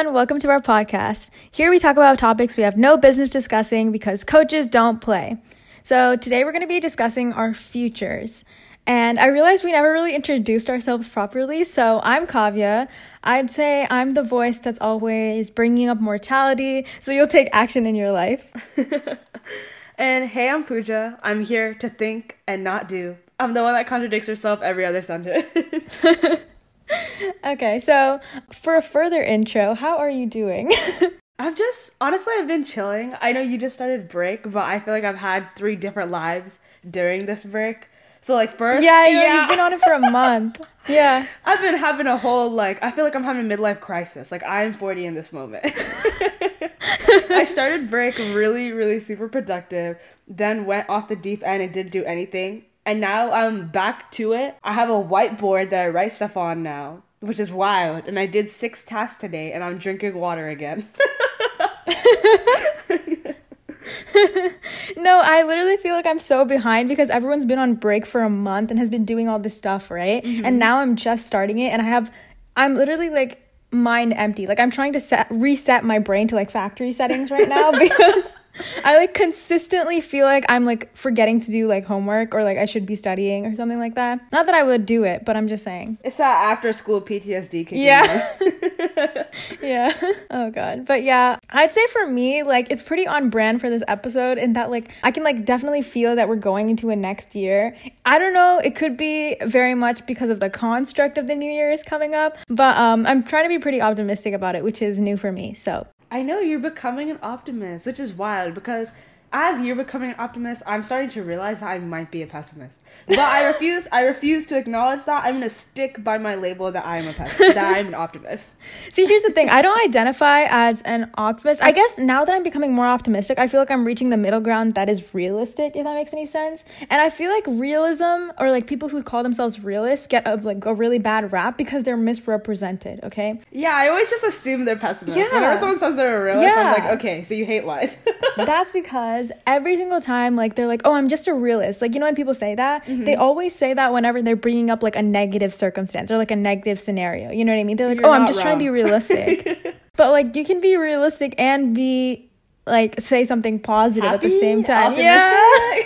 everyone. Welcome to our podcast. Here we talk about topics we have no business discussing because coaches don't play. So, today we're going to be discussing our futures. And I realized we never really introduced ourselves properly. So, I'm Kavya. I'd say I'm the voice that's always bringing up mortality so you'll take action in your life. and hey, I'm Pooja. I'm here to think and not do. I'm the one that contradicts herself every other sentence. okay, so for a further intro, how are you doing? I've just honestly I've been chilling. I know you just started break, but I feel like I've had three different lives during this break. So like first Yeah, you know, yeah, you've been on it for a month. Yeah. I've been having a whole like I feel like I'm having a midlife crisis. Like I'm 40 in this moment. I started break really, really super productive, then went off the deep end and didn't do anything. And now I'm back to it. I have a whiteboard that I write stuff on now, which is wild. And I did six tasks today and I'm drinking water again. no, I literally feel like I'm so behind because everyone's been on break for a month and has been doing all this stuff, right? Mm-hmm. And now I'm just starting it and I have I'm literally like mind empty. Like I'm trying to set reset my brain to like factory settings right now because I like consistently feel like I'm like forgetting to do like homework or like I should be studying or something like that. Not that I would do it, but I'm just saying. It's that after school PTSD kicking Yeah. yeah. Oh god. But yeah, I'd say for me like it's pretty on brand for this episode in that like I can like definitely feel that we're going into a next year. I don't know, it could be very much because of the construct of the new year is coming up, but um I'm trying to be pretty optimistic about it, which is new for me. So, I know you're becoming an optimist, which is wild because as you're becoming an optimist, I'm starting to realize I might be a pessimist. But I refuse. I refuse to acknowledge that. I'm gonna stick by my label that I am a pessimist. that I'm an optimist. See, here's the thing. I don't identify as an optimist. I guess now that I'm becoming more optimistic, I feel like I'm reaching the middle ground that is realistic. If that makes any sense. And I feel like realism or like people who call themselves realists get a, like a really bad rap because they're misrepresented. Okay. Yeah, I always just assume they're pessimists. Yeah. Whenever someone says they're a realist, yeah. I'm like, okay, so you hate life. That's because every single time, like they're like, oh, I'm just a realist. Like you know when people say that Mm-hmm. They always say that whenever they're bringing up like a negative circumstance or like a negative scenario. You know what I mean? They're like, You're "Oh, I'm just wrong. trying to be realistic." but like you can be realistic and be like say something positive Happy, at the same time. Yeah.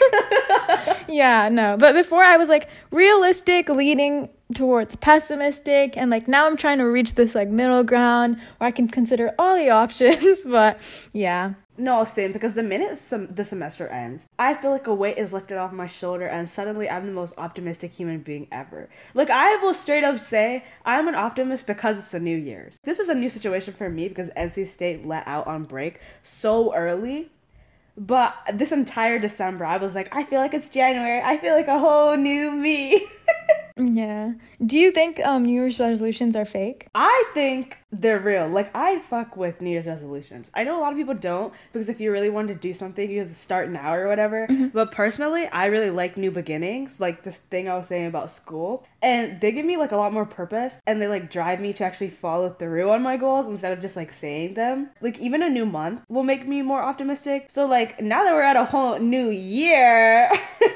yeah, no. But before I was like realistic leading towards pessimistic and like now I'm trying to reach this like middle ground where I can consider all the options, but yeah. No, same, because the minute the semester ends, I feel like a weight is lifted off my shoulder and suddenly I'm the most optimistic human being ever. Like, I will straight up say I'm an optimist because it's a New Year's. This is a new situation for me because NC State let out on break so early. But this entire December, I was like, I feel like it's January. I feel like a whole new me. yeah. Do you think um, New Year's resolutions are fake? I think they're real. Like I fuck with New Year's resolutions. I know a lot of people don't because if you really want to do something, you have to start now or whatever. Mm-hmm. But personally, I really like new beginnings, like this thing I was saying about school, and they give me like a lot more purpose and they like drive me to actually follow through on my goals instead of just like saying them. Like even a new month will make me more optimistic. So like now that we're at a whole new year,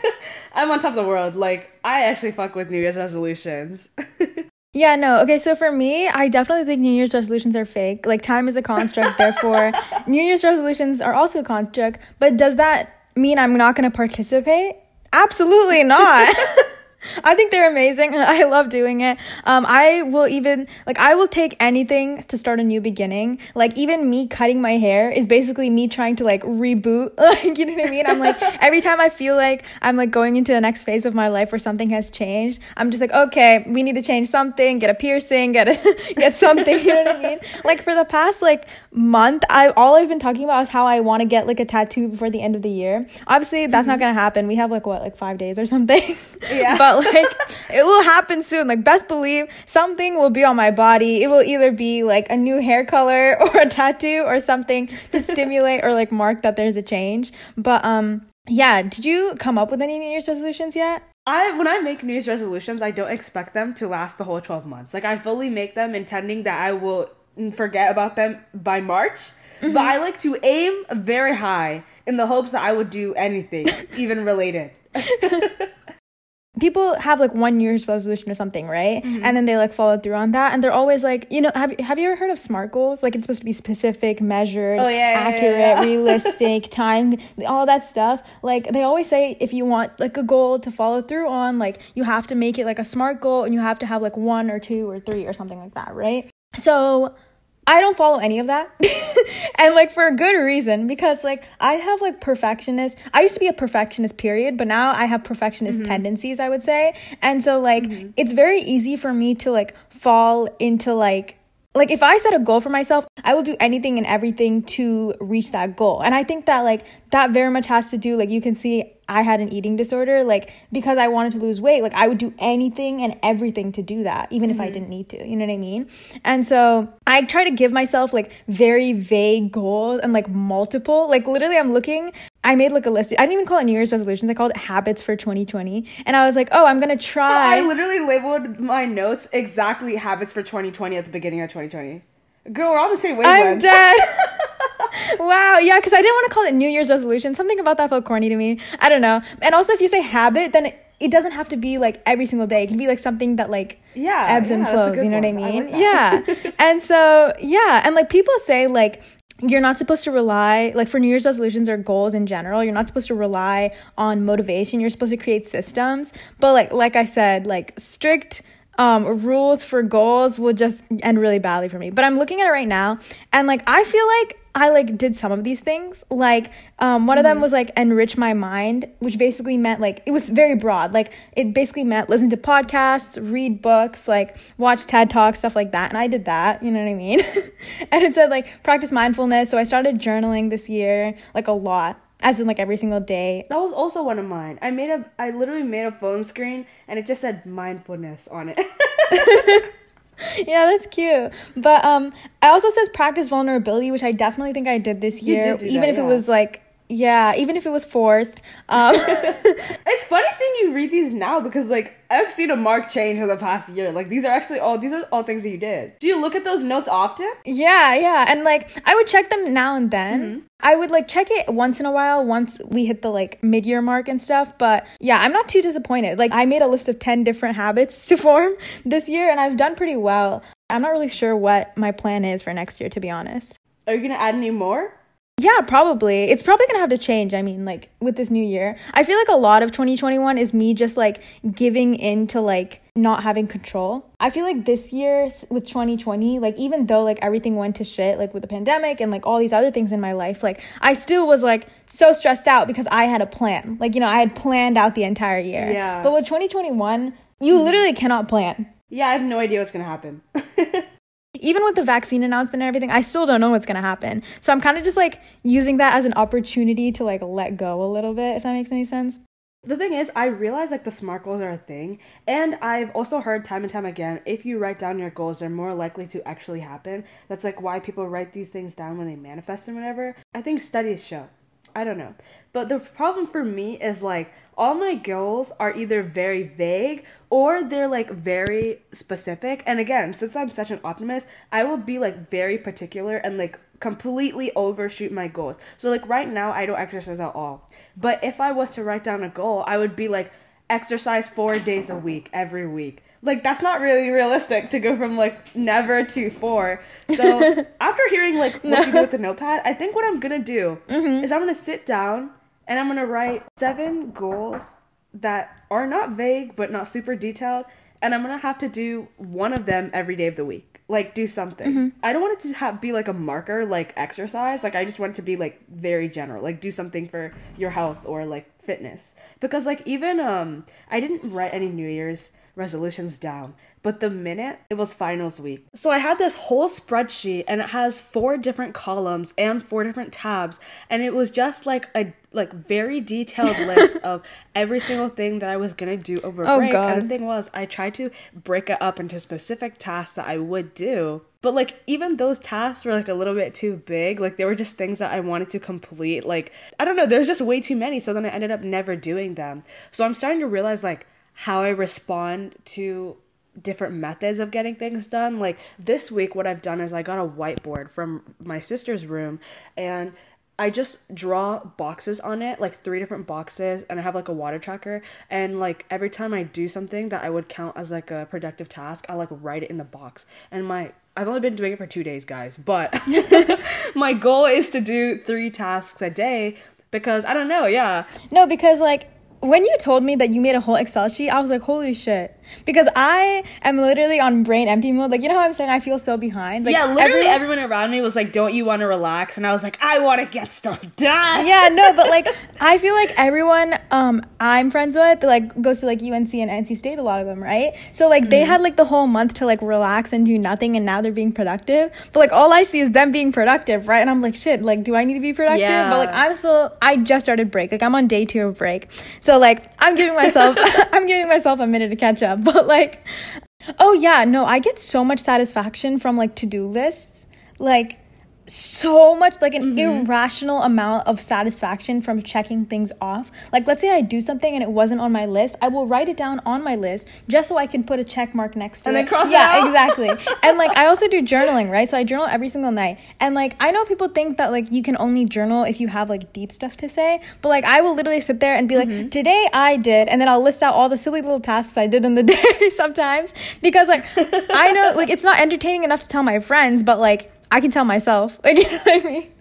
I'm on top of the world. Like I actually fuck with New Year's resolutions. Yeah, no. Okay, so for me, I definitely think New Year's resolutions are fake. Like time is a construct, therefore New Year's resolutions are also a construct. But does that mean I'm not going to participate? Absolutely not. I think they're amazing. I love doing it. Um, I will even like I will take anything to start a new beginning. Like even me cutting my hair is basically me trying to like reboot. Like you know what I mean? I'm like every time I feel like I'm like going into the next phase of my life where something has changed, I'm just like, okay, we need to change something. Get a piercing. Get a get something. You know what I mean? Like for the past like month, I all I've been talking about is how I want to get like a tattoo before the end of the year. Obviously, that's mm-hmm. not gonna happen. We have like what like five days or something. Yeah. but but like it will happen soon. Like best believe something will be on my body. It will either be like a new hair color or a tattoo or something to stimulate or like mark that there's a change. But um yeah, did you come up with any New Year's resolutions yet? I when I make New Year's resolutions, I don't expect them to last the whole 12 months. Like I fully make them intending that I will forget about them by March. Mm-hmm. But I like to aim very high in the hopes that I would do anything, even related. people have like one year's resolution or something, right? Mm-hmm. And then they like follow through on that, and they're always like, you know, have have you ever heard of SMART goals? Like it's supposed to be specific, measured, Oh, yeah, yeah, yeah, accurate, yeah. realistic, time, all that stuff. Like they always say, if you want like a goal to follow through on, like you have to make it like a SMART goal, and you have to have like one or two or three or something like that, right? So I don't follow any of that. and like for a good reason because like I have like perfectionist. I used to be a perfectionist period, but now I have perfectionist mm-hmm. tendencies, I would say. And so like mm-hmm. it's very easy for me to like fall into like like if I set a goal for myself, I will do anything and everything to reach that goal. And I think that like that very much has to do like you can see I had an eating disorder like because I wanted to lose weight, like I would do anything and everything to do that even if I mm-hmm. didn't need to. You know what I mean? And so I try to give myself like very vague goals and like multiple. Like literally I'm looking I made like a list. I didn't even call it New Year's resolutions. I called it habits for 2020. And I was like, "Oh, I'm going to try I literally labeled my notes exactly habits for 2020 at the beginning of 2020. Girl, we're on the same wavelength. I'm dead. wow. Yeah, because I didn't want to call it New Year's resolution. Something about that felt corny to me. I don't know. And also, if you say habit, then it, it doesn't have to be like every single day. It can be like something that like Yeah, ebbs and yeah, that's a flows. You know what I one. I mean? like yeah. and so yeah, and like people say like you're not supposed to rely like for new year's resolutions or goals in general you're not supposed to rely on motivation. You're supposed to create systems. But like like i said like strict um, rules for goals will just end really badly for me. But i'm looking at it right now and like i feel like i like did some of these things. Like um, one of them was like enrich my mind which basically meant like it was very broad. Like it basically meant listen to podcasts read books like watch ted talks stuff like that. And i did that you know what i mean? And it said like practice mindfulness. So i started journaling this year like a lot as in like every single day. That was also one of mine. I made a I literally made a phone screen and it just said mindfulness on it. yeah that's cute. But um i also says practice vulnerability which i definitely think i did this year did even that, if it was like yeah even if it was forced um it's funny seeing you read these now because like I've seen a marked change in the past year. Like these are actually all these are all things that you did. Do you look at those notes often? Yeah, yeah. And like I would check them now and then. Mm-hmm. I would like check it once in a while once we hit the like mid year mark and stuff. But yeah, I'm not too disappointed. Like I made a list of 10 different habits to form this year and I've done pretty well. I'm not really sure what my plan is for next year, to be honest. Are you gonna add any more? Yeah, probably. It's probably gonna have to change. I mean, like with this new year, I feel like a lot of 2021 is me just like giving in to like not having control. I feel like this year with 2020, like even though like everything went to shit, like with the pandemic and like all these other things in my life, like I still was like so stressed out because I had a plan. Like, you know, I had planned out the entire year. Yeah. But with 2021, you literally cannot plan. Yeah, I have no idea what's gonna happen. even with the vaccine announcement and everything, I still don't know what's gonna happen. So I'm kind of just like using that as an opportunity to like let go a little bit, if that makes any sense. The thing is, I realize like the SMART goals are a thing, and I've also heard time and time again if you write down your goals, they're more likely to actually happen. That's like why people write these things down when they manifest and whatever. I think studies show. I don't know. But the problem for me is like all my goals are either very vague or they're like very specific. And again, since I'm such an optimist, I will be like very particular and like completely overshoot my goals. So like right now I don't exercise at all. But if I was to write down a goal, I would be like exercise 4 days a week every week. Like that's not really realistic to go from like never to 4. So after hearing like what you do with the notepad, I think what I'm to do mm-hmm. is I'm to sit down and I'm going to write seven goals that are not vague but not super detailed and I'm gonna have to do one of them every day of the week. Like do something. I don't want it to have, be like a marker like exercise. Like I just want it to be like very general. Like do something for your health or like fitness. Because like even um I didn't write any New Year's resolutions down. But the minute it was finals week. So I had this whole spreadsheet and it has four different columns and four different tabs and it was just like a like very detailed list of every single thing that I was going to do over Oh, break. God. And the thing was I tried to break it up into specific tasks that I would do. But like even those tasks were like a little bit too big. Like they were just things that I wanted to complete. Like I don't know, there's just way too many. So then I ended up never doing them. So I'm starting to realize like how I respond to different methods of getting things done. Like this week, what I've done is I got a whiteboard from my sister's room and I just draw boxes on it, like three different boxes, and I have like a water tracker. And like every time I do something that I would count as like a productive task, I like write it in the box. And my I've only been doing it for two days, guys, but my goal is to do three tasks a day because I don't know, yeah. No, because like when you told me that you made a whole Excel sheet, I was like, holy shit. Because I am literally on brain empty mode. Like, you know how I'm saying I feel so behind? Like, yeah, literally everyone, everyone around me was like, don't you want to relax? And I was like, I want to get stuff done. Yeah, no, but like, I feel like everyone um, I'm friends with, like, goes to like UNC and NC State, a lot of them, right? So, like, mm they had like the whole month to like relax and do nothing, and now they're being productive. But like, all I see is them being productive, right? And I'm like, shit, like, do I need to be productive? Yeah. But like, I'm still, I just started break. Like, I'm on day two of break. So, like, I'm giving myself, I'm giving myself a minute to catch up. But like, oh yeah, no, I get so much satisfaction from like to do lists. Like, so much like an mm-hmm. irrational amount of satisfaction from checking things off. Like let's say I do something and it wasn't on my list, I will write it down on my list just so I can put a check mark next to and it. And then cross yeah, out. exactly. and like I also do journaling, right? So I journal every single night. And like I know people think that like you can only journal if you have like deep stuff to say, but like I will literally sit there and be like, mm-hmm. "Today I did," and then I'll list out all the silly little tasks I did in the day sometimes because like I know like it's not entertaining enough to tell my friends, but like I can tell myself. Like, you know what I mean?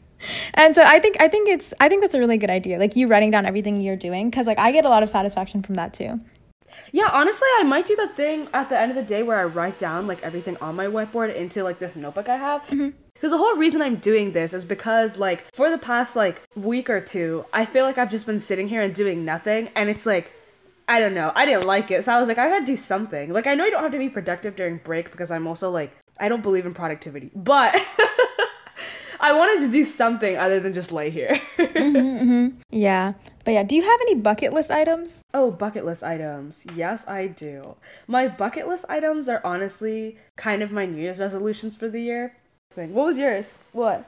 And so I think I think it's I think that's a really good idea. Like you writing down everything you're doing cuz like I get a lot of satisfaction from that too. Yeah, honestly, I might do the thing at the end of the day where I write down like everything on my whiteboard into like this notebook I have. Mm-hmm. Because the whole reason I'm doing this is because, like, for the past, like, week or two, I feel like I've just been sitting here and doing nothing. And it's like, I don't know. I didn't like it. So I was like, I gotta do something. Like, I know you don't have to be productive during break because I'm also, like, I don't believe in productivity. But I wanted to do something other than just lay here. mm-hmm, mm-hmm. Yeah. But yeah, do you have any bucket list items? Oh, bucket list items. Yes, I do. My bucket list items are honestly kind of my New Year's resolutions for the year. What was yours? What?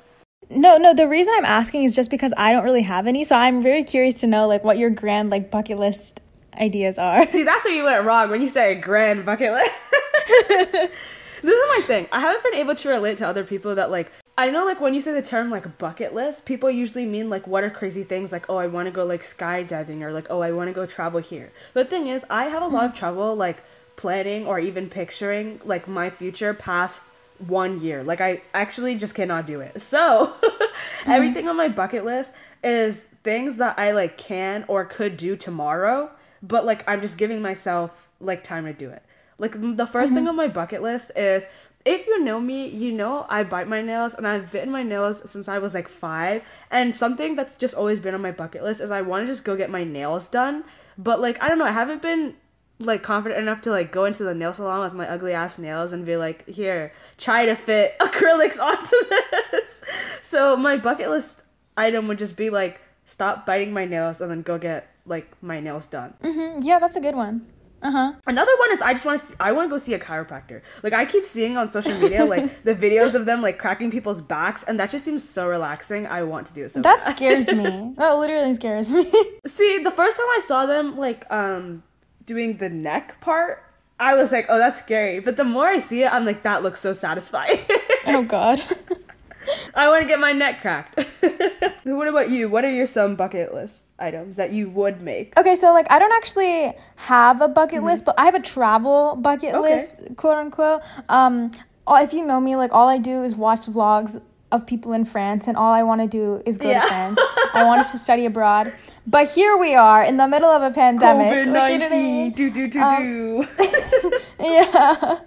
No, no, the reason I'm asking is just because I don't really have any, so I'm very curious to know like what your grand like bucket list ideas are. See, that's where you went wrong when you say grand bucket list. this is my thing. I haven't been able to relate to other people that like I know like when you say the term like bucket list, people usually mean like what are crazy things like oh I want to go like skydiving or like oh I want to go travel here. But the thing is, I have a lot of mm. trouble like planning or even picturing like my future past one year. Like I actually just cannot do it. So mm-hmm. everything on my bucket list is things that I like can or could do tomorrow, but like I'm just giving myself like time to do it. Like the 1st mm-hmm. thing on my bucket list is if you know me, you know I bite my nails and I've bitten my nails since I was like five. And something that's just always been on my bucket list is I want to just go get my nails done. But like, I don't know, I haven't been like confident enough to like go into the nail salon with my ugly ass nails and be like, here, try to fit acrylics onto this. so my bucket list item would just be like, stop biting my nails and then go get like my nails done. Mm-hmm. Yeah, that's a good one. Uh-huh. Another one is I just want to I want to go see a chiropractor. Like I keep seeing on social media like the videos of them like cracking people's backs and that just seems so relaxing. I want to do it so That bad. scares me. That literally scares me. see, the first time I saw them like um doing the neck part, I was like, "Oh, that's scary." But the more I see it, I'm like, "That looks so satisfying." oh god. I want to get my neck cracked. what about you? What are your some bucket list items that you would make? Okay, so like I don't actually have a bucket mm-hmm. list, but I have a travel bucket okay. list, quote unquote. Um, if you know me, like all I do is watch vlogs of people in France, and all I want to do is go yeah. to France. I wanted to study abroad, but here we are in the middle of a pandemic. COVID nineteen. Like, you know I mean? Do do do um, do. yeah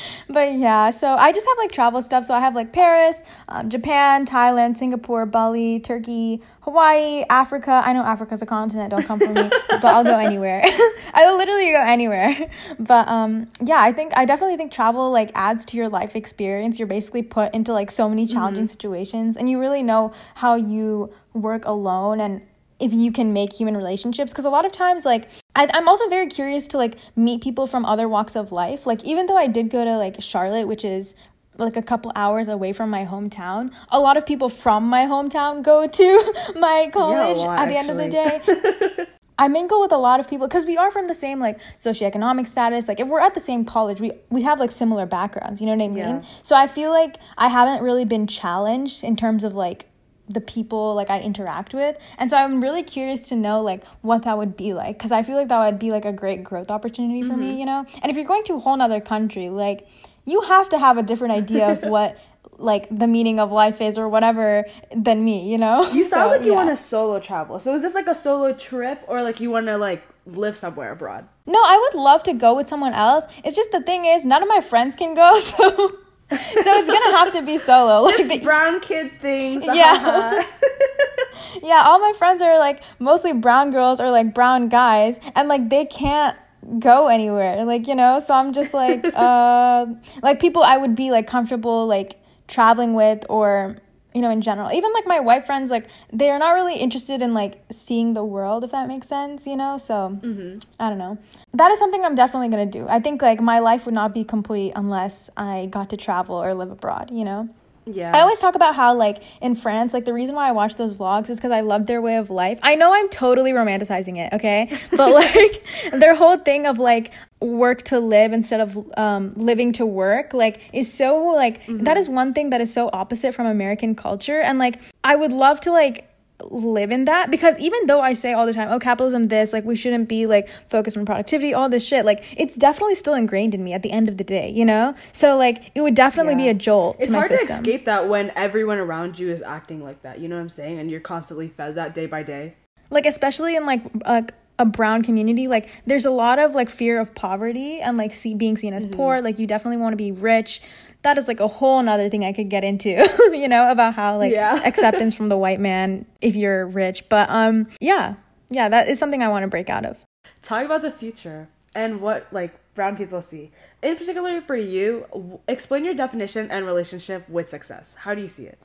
but yeah, so I just have like travel stuff. So I have like Paris, um, Japan, Thailand, Singapore, Bali, Turkey, Hawaii, Africa. I know Africa's a continent. Don't come for me, but I'll go anywhere. I'll literally go anywhere. But um, yeah, I think I definitely think travel like adds to your life experience. You're basically put into like so many challenging mm-hmm. situations, and you really know how you work alone and if you can make human relationships because a lot of times like I, i'm also very curious to like meet people from other walks of life like even though i did go to like charlotte which is like a couple hours away from my hometown a lot of people from my hometown go to my college yeah, lot, at the actually. end of the day I mingle with a lot of people because we are from the same like socioeconomic status. Like if we're at the same college, we we have like similar backgrounds. You know what I mean? Yeah. So I feel like I haven't really been challenged in terms of like the people like I interact with. And so I'm really curious to know like what that would be like because I feel like that would be like a great growth opportunity for me, mm-hmm. you know? And if you're going to a whole nother country, like you have to have a different idea of what like the meaning of life is or whatever than me, you know? You sound So, like you yeah. want to solo travel. So is this like a solo trip or like you want to like live somewhere abroad? No, I would love to go with someone else. It's just the thing is none of my friends can go, so it's gonna have to be solo. Like Just the- brown kid things. Yeah. yeah, all my friends are like mostly brown girls or like brown guys, and like they can't go anywhere. Like you know, so I'm just like uh like people I would be like comfortable like traveling with or you know in general. Even like my white friends like they're not really interested in like seeing the world if that makes sense you know? So mm-hmm. i don't know. That is something i'm definitely going to do. I think like my life would not be complete unless i got to travel or live abroad you know yeah. I always talk about how, like, in France, like, the reason why I watch those vlogs is because I love their way of life. I know I'm totally romanticizing it, okay? But, like, their whole thing of, like, work to live instead of um, living to work, like, is so, like, that is one thing that is so opposite from American culture. And, like, I would love to, like, live in that because even though I say all the time, oh, capitalism, this, like, we shouldn't be like focused on productivity, all this shit, like, it's definitely still ingrained in me at the end of the day, you know? So, like, it would definitely be a jolt It's to my hard system. to escape that when everyone around you is acting like that. You know what I'm saying? And you're constantly fed that day by day. like especially in like like a brown community like there's a lot of like fear of poverty and like see being seen as mm-hmm. poor like you definitely want to be rich that is like a whole nother thing i could get into you know about how like Yeah. acceptance from the white man if you're rich but um yeah yeah that is something i want to break out of Talk about the future and what like brown people see. In particular for you, w- explain your definition and relationship with success. How do you see it?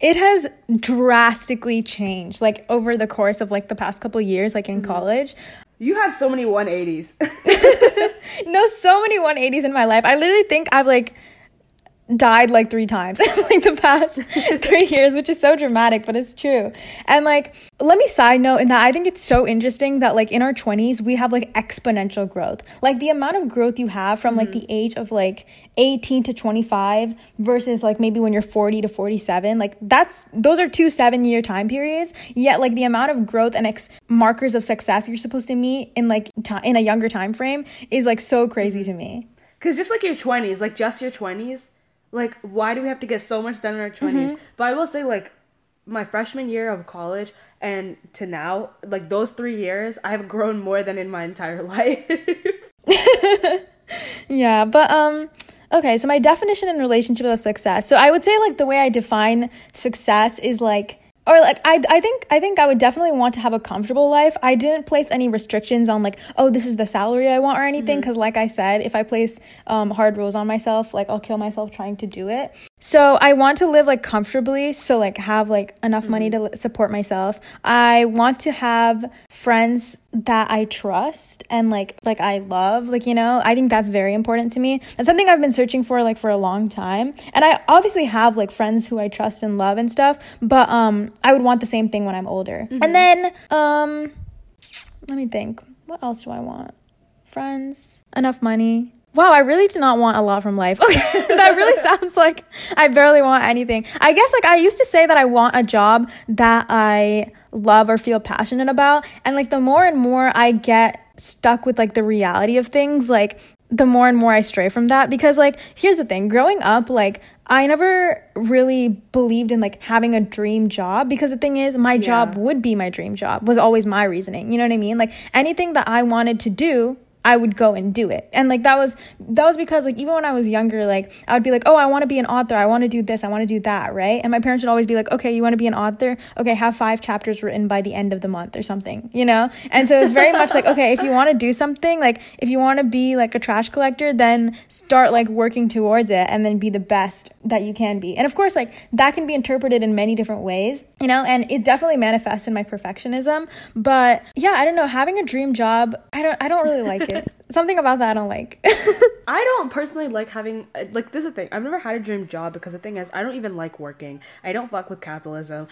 it has drastically changed like over the course of like the past couple years like in college You have so many 180s. no so many 180s in my life. I literally think i've like died like three times in like the past three years which is so dramatic but it's true. And like let me side note in that i think it's so interesting that like in our 20s we have like exponential growth. Like the amount of growth you have from like the mm-hmm. age of like 18 to 25 versus like maybe when you're 40 to 47 like that's those are two seven year time periods. Yet like the amount of growth and ex- markers of success you're supposed to meet in like ti in a younger time frame is like so crazy mm-hmm. to me. Because just like your 20s, like just your 20s, like why do we have to get so much done in our 20s? But I will say, like, my freshman year of college and to now, like those three years, I have grown more than in my entire life. Yeah, but um okay, so my definition in relationship of success. So I would say like the way I define success is like or like I I think I think I would definitely want to have a comfortable life. I didn't place any restrictions on like oh this is the salary I want or anything cuz like I said if I place um hard rules on myself like I'll kill myself trying to do it. So I want to live like comfortably so like have like enough money to support myself. I want to have friends that I trust and like like I love like you know I think that's very important to me. That's something I've been searching for like for a long time. And I obviously have like friends who I trust and love and stuff, but um I would want the same thing when I'm older. And then um let me think. What else do I want? Friends, enough money. Wow, I really do not want a lot from life. Okay, that really sounds like I barely want anything. I guess like I used to say that I want a job that I love or feel passionate about, and like the more and more I get stuck with like the reality of things, like the more and more I stray from that because like here's the thing, growing up like I never really believed in like having a dream job because the thing is my job would be my dream job was always my reasoning. You know what I mean? Like anything that I wanted to do I would go and do it. And like that was that was because like even when I was younger, like I would be like, "Oh, I want to be an author. I want to do this. I want to do that," right? And my parents would always be like, "Okay, you want to be an author? Okay, have 5 chapters written by the end of the month or something." You know? And so it's very much like, "Okay, if you want to do something, like if you want to be like a trash collector, then start like working towards it and then be the best that you can be." And of course, like that can be interpreted in many different ways, you know? And it definitely manifests in my perfectionism, but yeah, I don't know, having a dream job, I don't I don't really like it. Something about that I don't like. I don't personally like having like this is the thing. I've never had a dream job because the thing is I don't even like working. I don't fuck with capitalism.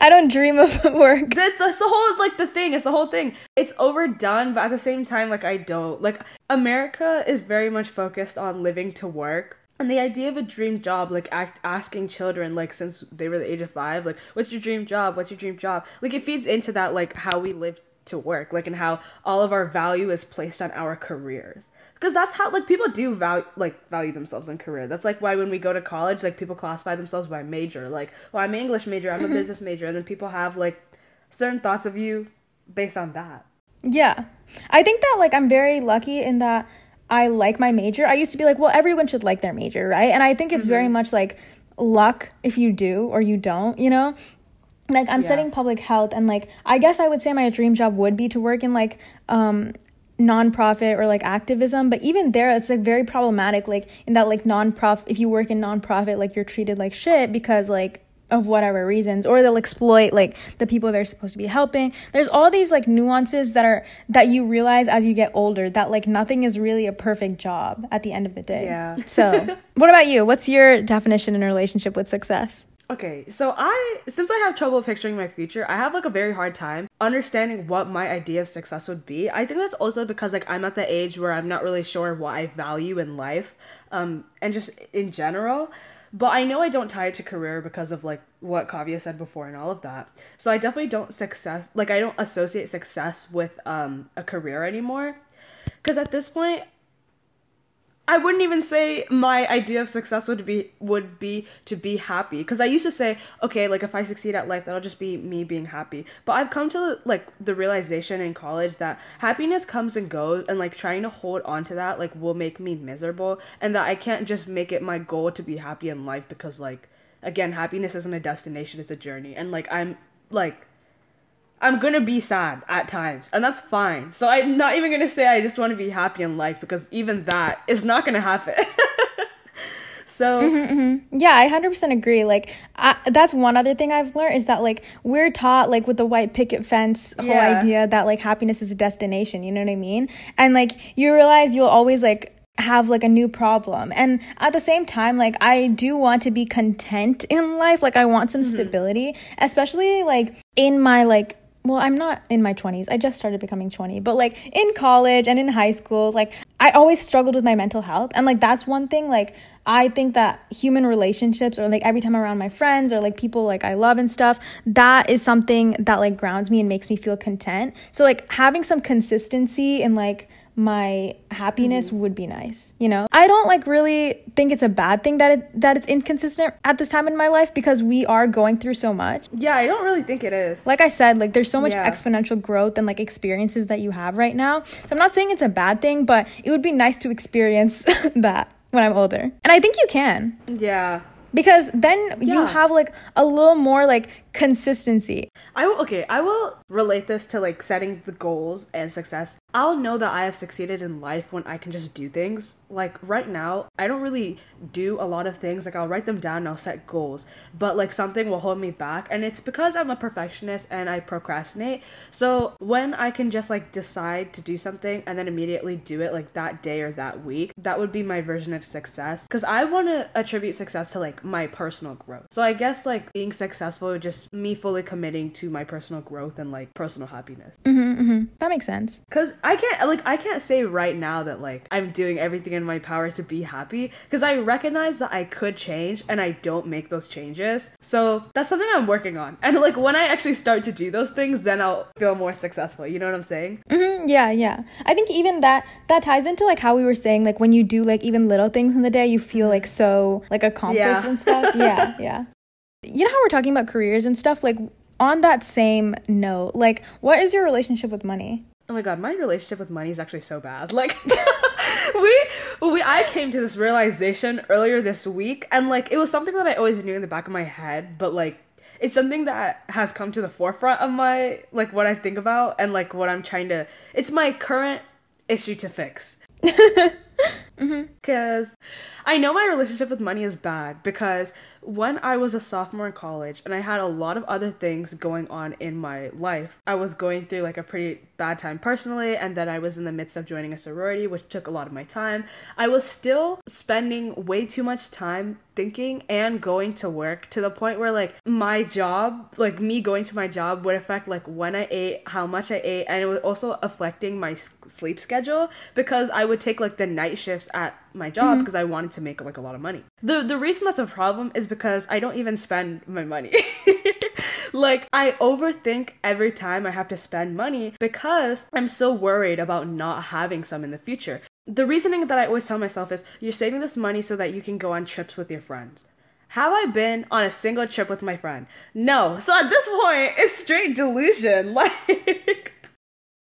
I don't dream of work. That's, that's the whole like the thing. It's the whole thing. It's overdone, but at the same time, like I don't like America is very much focused on living to work. And the idea of a dream job, like act, asking children, like since they were the age of five, like, what's your dream job? What's your dream job? Like, it feeds into that, like, how we live to work, like, and how all of our value is placed on our careers. Because that's how, like, people do value, like, value themselves in career. That's like why when we go to college, like, people classify themselves by major. Like, well, I'm an English major, I'm a mm-hmm. business major, and then people have like certain thoughts of you based on that. Yeah. I think that like I'm very lucky in that I like my major. I used to be like, well, everyone should like their major, right? And I think it's very mm-hmm. much like luck if you do or you don't, you know? Like I'm Yeah. studying public health and like I guess I would say my dream job would be to work in like um nonprofit or like activism but even there it's like very problematic like in that like non-profit if you work in nonprofit like you're treated like shit because like of whatever reasons or they'll exploit like the people they're supposed to be helping there's all these like nuances that are that you realize as you get older that like nothing is really a perfect job at the end of the day Yeah. so what about you what's your definition in a relationship with success Okay, so I since I have trouble picturing my future, I have like a very hard time understanding what my idea of success would be. I think that's also because like I'm at the age where I'm not really sure what I value in life, um, and just in general. But I know I don't tie it to career because of like what Kavya said before and all of that. So I definitely don't success like I don't associate success with um a career anymore. Cause at this point I wouldn't even say my idea of success would be would be to be happy. Because I used to say okay like if I succeed at life that'll just be me being happy. But I've come to like the realization in college that happiness comes and goes and like trying to hold on to that like will make me miserable and that I can't just make it my goal to be happy in life because like again happiness isn't a destination it's a journey. And like I'm like I'm gonna be sad at times, and that's fine. So I'm not even gonna say I just want to be happy in life because even that is not gonna happen. so mm-hmm, mm-hmm. Yeah, I 100% agree. Like, I, that's one other thing I've learned is that, like, we're taught, like, with the white picket fence whole Yeah. idea that, like, happiness is a destination. You know what I mean? And, like, you realize you'll always, like, have like a new problem and at the same time like i do want to be content in life like i want some mm-hmm. stability especially like in my like well i'm not in my 20s i just started becoming 20 but like in college and in high school like i always struggled with my mental health. And like that's one thing like i think that human relationships or like every time I'm around my friends or like people like i love and stuff that is something that like grounds me and makes me feel content. So like having some consistency in like my happiness mm. would be nice you know i don't like really think it's a bad thing that it that it's inconsistent at this time in my life because we are going through so much yeah, I don't really think it is. like I said, like there's so much Yeah. exponential growth and like experiences that you have right now. So I'm not saying it's a bad thing, but it would be nice to experience that when I'm older. And I think you can Yeah. because then you have like a little more like consistency. I will, okay, I will relate this to like setting the goals and success. I'll know that I have succeeded in life when I can just do things. Like right now, I don't really do a lot of things. Like I'll write them down and I'll set goals, but like something will hold me back. And it's because I'm a perfectionist and I procrastinate. So when I can just like decide to do something and then immediately do it like that day or that week, that would be my version of success. Because I want to attribute success to like my personal growth. So I guess like being successful is just me fully committing to my personal growth and like personal happiness. That makes sense. Cause I can't like I can't say right now that like I'm doing everything in my power to be happy because I recognize that I could change and I don't make those changes. So that's something I'm working on. And like when I actually start to do those things, then I'll feel more successful. You know what I'm saying? hmm yeah, yeah. I think even that that ties into like how we were saying like when you do like even little things in the day, you feel like so like accomplished Yeah. and stuff. Yeah, yeah. You know how we're talking about careers and stuff like on that same note, like what is your relationship with money? Oh my god, my relationship with money is actually so bad. Like we we I came to this realization earlier this week and like it was something that I always knew in the back of my head, but like it's something that has come to the forefront of my like what I think about and like what I'm trying to it's my current issue to fix. Mm-hmm. Because I know my relationship with money is bad because when I was a sophomore in college and I had a lot of other things going on in my life, I was going through like a pretty bad time personally, and then I was in the midst of joining a sorority, which took a lot of my time. I was still spending way too much time thinking and going to work to the point where like my job, like me going to my job, would affect like when I ate, how much I ate, and it was also affecting my sleep schedule because I would take like the night shifts at my job mm-hmm. because I wanted to make like a lot of money. The the reason that's a problem is because I don't even spend my money. like I overthink every time I have to spend money because I'm so worried about not having some in the future. The reasoning that I always tell myself is you're saving this money so that you can go on trips with your friends. Have I been on a single trip with my friend? No. So at this point, it's straight delusion. Like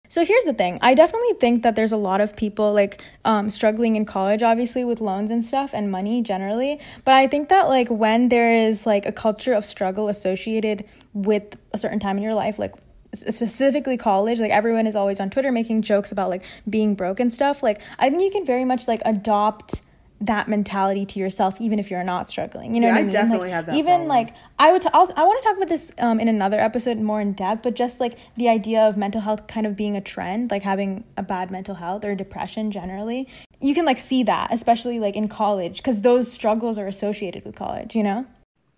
so here's the thing. I definitely think that there's a lot of people like um, struggling in college, obviously with loans and stuff and money generally. But I think that like when there is like a culture of struggle associated with a certain time in your life, like specifically college like everyone is always on twitter making jokes about like being broke and stuff like i think you can very much like adopt that mentality to yourself even if you're not struggling you know yeah, what i mean definitely like, have that even problem. like i would t- I'll, i want to talk about this um, in another episode more in depth but just like the idea of mental health kind of being a trend like having a bad mental health or depression generally you can like see that especially like in college because those struggles are associated with college you know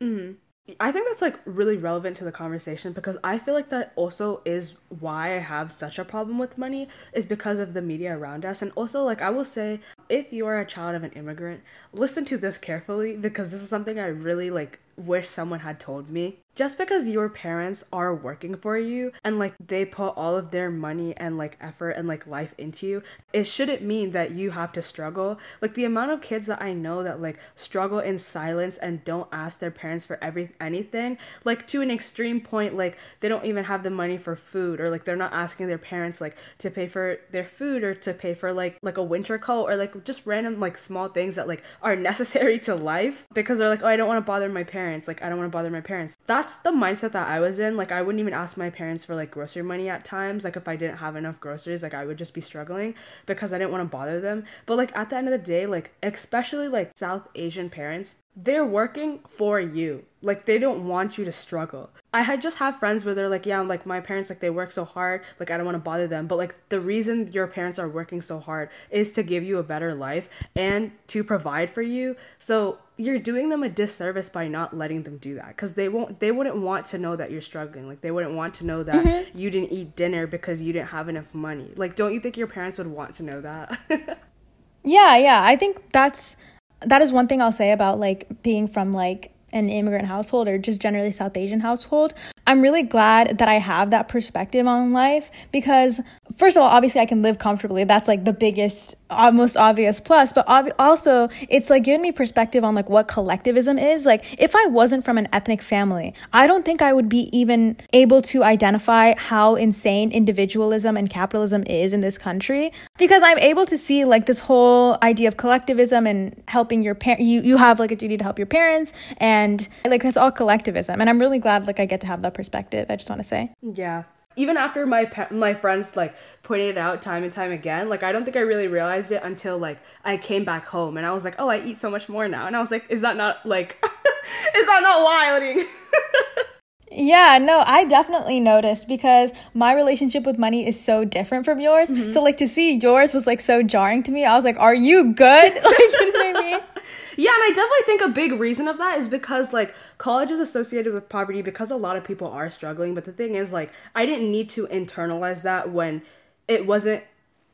mm-hmm. I think that's like really relevant to the conversation because I feel like that also is why I have such a problem with money is because of the media around us. And also, like, I will say, if you are a child of an immigrant, listen to this carefully because this is something I really like wish someone had told me. Just because your parents are working for you and like they put all of their money and like effort and like life into you, it shouldn't mean that you have to struggle. Like the amount of kids that I know that like struggle in silence and don't ask their parents for every anything, like to an extreme point, like they don't even have the money for food or like they're not asking their parents like to pay for their food or to pay for like like a winter coat or like just random like small things that like are necessary to life because they're like, oh, I don't want to bother my parents parents. Like, I don't want to bother my parents. That's the mindset that I was in. Like, I wouldn't even ask my parents for like grocery money at times. Like, if I didn't have enough groceries, like, I would just be struggling because I didn't want to bother them. But, like, at the end of the day, like, especially like South Asian parents, they're working for you. Like they don't want you to struggle. I had just have friends where they're like, yeah, like my parents like they work so hard, like I don't want to bother them. But like the reason your parents are working so hard is to give you a better life and to provide for you. So you're doing them a disservice by not letting them do that cuz they won't they wouldn't want to know that you're struggling. Like they wouldn't want to know that mm-hmm. you didn't eat dinner because you didn't have enough money. Like don't you think your parents would want to know that? yeah, yeah. I think that's that is one thing I'll say about like being from like an immigrant household or just generally South Asian household. I'm really glad that I have that perspective on life because, first of all, obviously I can live comfortably. That's like the biggest, uh, most obvious plus. But ob- also, it's like giving me perspective on like what collectivism is. Like, if I wasn't from an ethnic family, I don't think I would be even able to identify how insane individualism and capitalism is in this country because I'm able to see like this whole idea of collectivism and helping your parent. You you have like a duty to help your parents, and like that's all collectivism. And I'm really glad like I get to have that perspective. I just want to say. Yeah. Even after my pe- my friends like pointed it out time and time again, like I don't think I really realized it until like I came back home and I was like, "Oh, I eat so much more now." And I was like, "Is that not like is that not wilding?" Yeah, no, I definitely noticed because my relationship with money is so different from yours. Mm-hmm. So like to see yours was like so jarring to me. I was like, "Are you good?" like, you know what I mean? Yeah, and I definitely think a big reason of that is because like college is associated with poverty because a lot of people are struggling, but the thing is like I didn't need to internalize that when it wasn't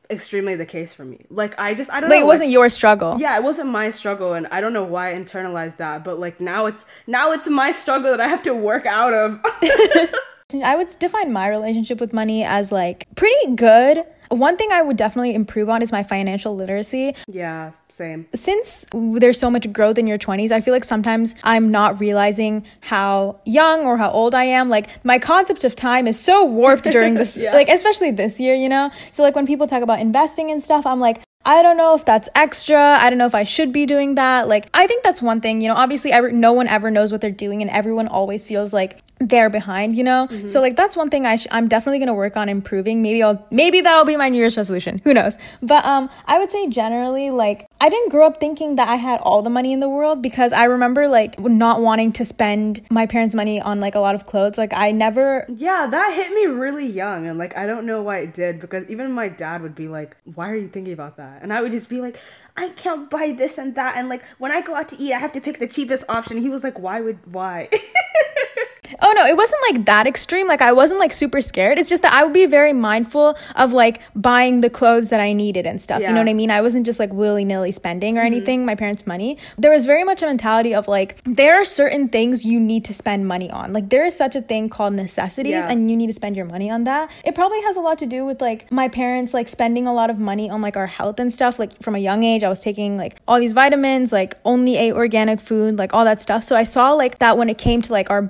extremely the case for me. Like I just I don't like, know. It wasn't like, your struggle. Yeah, it wasn't my struggle and I don't know why I internalized that, but like now it's now it's my struggle that I have to work out of. I would define my relationship with money as like pretty good. One thing I would definitely improve on is my financial literacy. Yeah, same. Since there's so much growth in your 20s, I feel like sometimes I'm not realizing how young or how old I am. Like my concept of time is so warped during this, yeah. like especially this year, you know? So like when people talk about investing and stuff, I'm like, I don't know if that's extra. I don't know if I should be doing that. Like, I think that's one thing, you know, obviously, every, no one ever knows what they're doing, and everyone always feels like they're behind, you know? Mm-hmm. So, like, that's one thing I sh- I'm definitely gonna work on improving. Maybe I'll, maybe that'll be my New Year's resolution. Who knows? But, um, I would say generally, like, I didn't grow up thinking that I had all the money in the world because I remember, like, not wanting to spend my parents' money on, like, a lot of clothes. Like, I never. Yeah, that hit me really young, and, like, I don't know why it did because even my dad would be like, why are you thinking about that? And I would just be like, I can't buy this and that. And like when I go out to eat, I have to pick the cheapest option. He was like, why would, why? Oh no, it wasn't like that extreme. Like I wasn't like super scared. It's just that I would be very mindful of like buying the clothes that I needed and stuff. Yeah. You know what I mean? I wasn't just like willy nilly spending or mm-hmm. anything my parents' money. There was very much a mentality of like there are certain things you need to spend money on. Like there is such a thing called necessities yeah. and you need to spend your money on that. It probably has a lot to do with like my parents like spending a lot of money on like our health and stuff. Like from a young age, I was taking like all these vitamins, like only ate organic food, like all that stuff. So I saw like that when it came to like our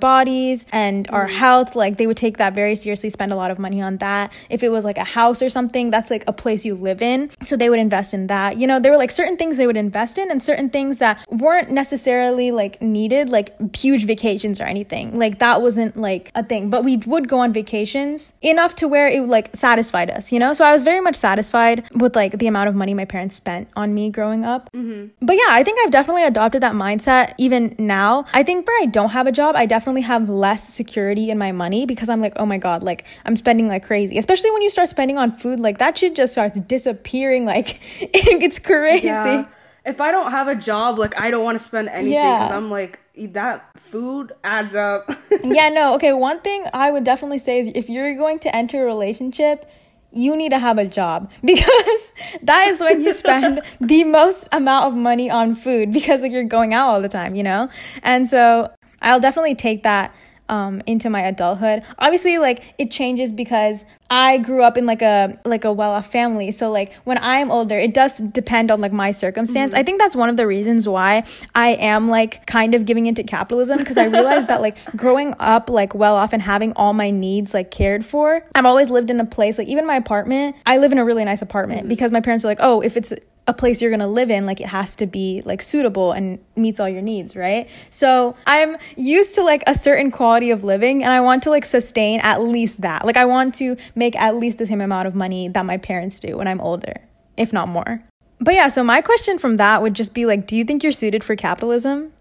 bodies and our mm. health like they would take that very seriously spend a lot of money on that. If it was like a house or something that's like a place you live in. So they would invest in that. You know there were like certain things they would invest in and certain things that weren't necessarily like needed like huge vacations or anything. Like that wasn't like a thing. But we would go on vacations enough to where it like satisfied us you know? So i was very much satisfied with like the amount of money my parents spent on me growing up. Mm-hmm. but yeah i think i've definitely adopted that mindset even now. I think where i don't have a job i definitely have less security in my money because I'm like, oh my God, like I'm spending like crazy. Especially when you start spending on food, like that shit just starts disappearing. Like it's crazy. Yeah. If I don't have a job, like I don't want to spend anything because yeah. I'm like, that food adds up. yeah, no. Okay, one thing I would definitely say is if you're going to enter a relationship, you need to have a job because that is when you spend the most amount of money on food because like you're going out all the time, you know? And so I'll definitely take that um, into my adulthood. Obviously, like it changes because I grew up in like a like a well-off family. So like when I'm older, it does depend on like my circumstance. Mm-hmm. I think that's one of the reasons why I am like kind of giving into capitalism because I realized that like growing up like well off and having all my needs like cared for. I've always lived in a place like even my apartment. I live in a really nice apartment mm-hmm. because my parents are like, "Oh, if it's a place you're going to live in like it has to be like suitable and meets all your needs right? So i'm used to like a certain quality of living and i want to like sustain at least that. Like i want to make at least the same amount of money that my parents do when i'm older if not more. But yeah so my question from that would just be like do you think you're suited for capitalism?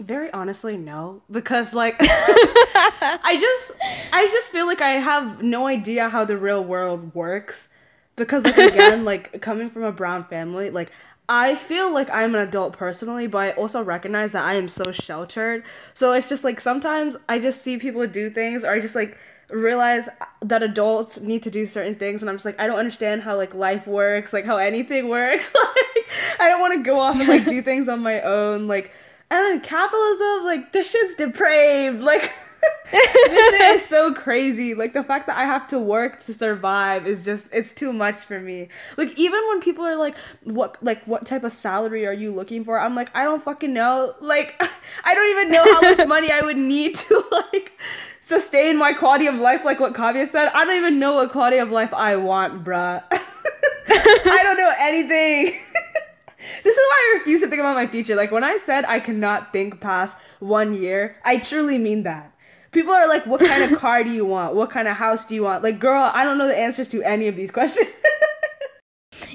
Very honestly no. Because like i just i just feel like i have no idea how the real world works because like again like coming from a brown family like I feel like I'm an adult personally, but I also recognize that I am so sheltered. So it's just like sometimes I just see people do things, or I just like realize that adults need to do certain things, and I'm just like, I don't understand how like life works, like how anything works. like I don't want to go off and like do things on my own, like. And then capitalism, like this shit's depraved, like. This shit is so crazy. Like the fact that I have to work to survive is just it's too much for me. Like even when people are like, what like what type of salary are you looking for? I'm like, I don't fucking know. Like I don't even know how much money I would need to like sustain my quality of life like what Kavya said. I don't even know what quality of life I want, bruh. I don't know anything. this is why I refuse to think about my future. Like when I said I cannot think past one year, I truly mean that people are like, what kind of car do you want? What kind of house do you want? Like, girl, I don't know the answers to any of these questions.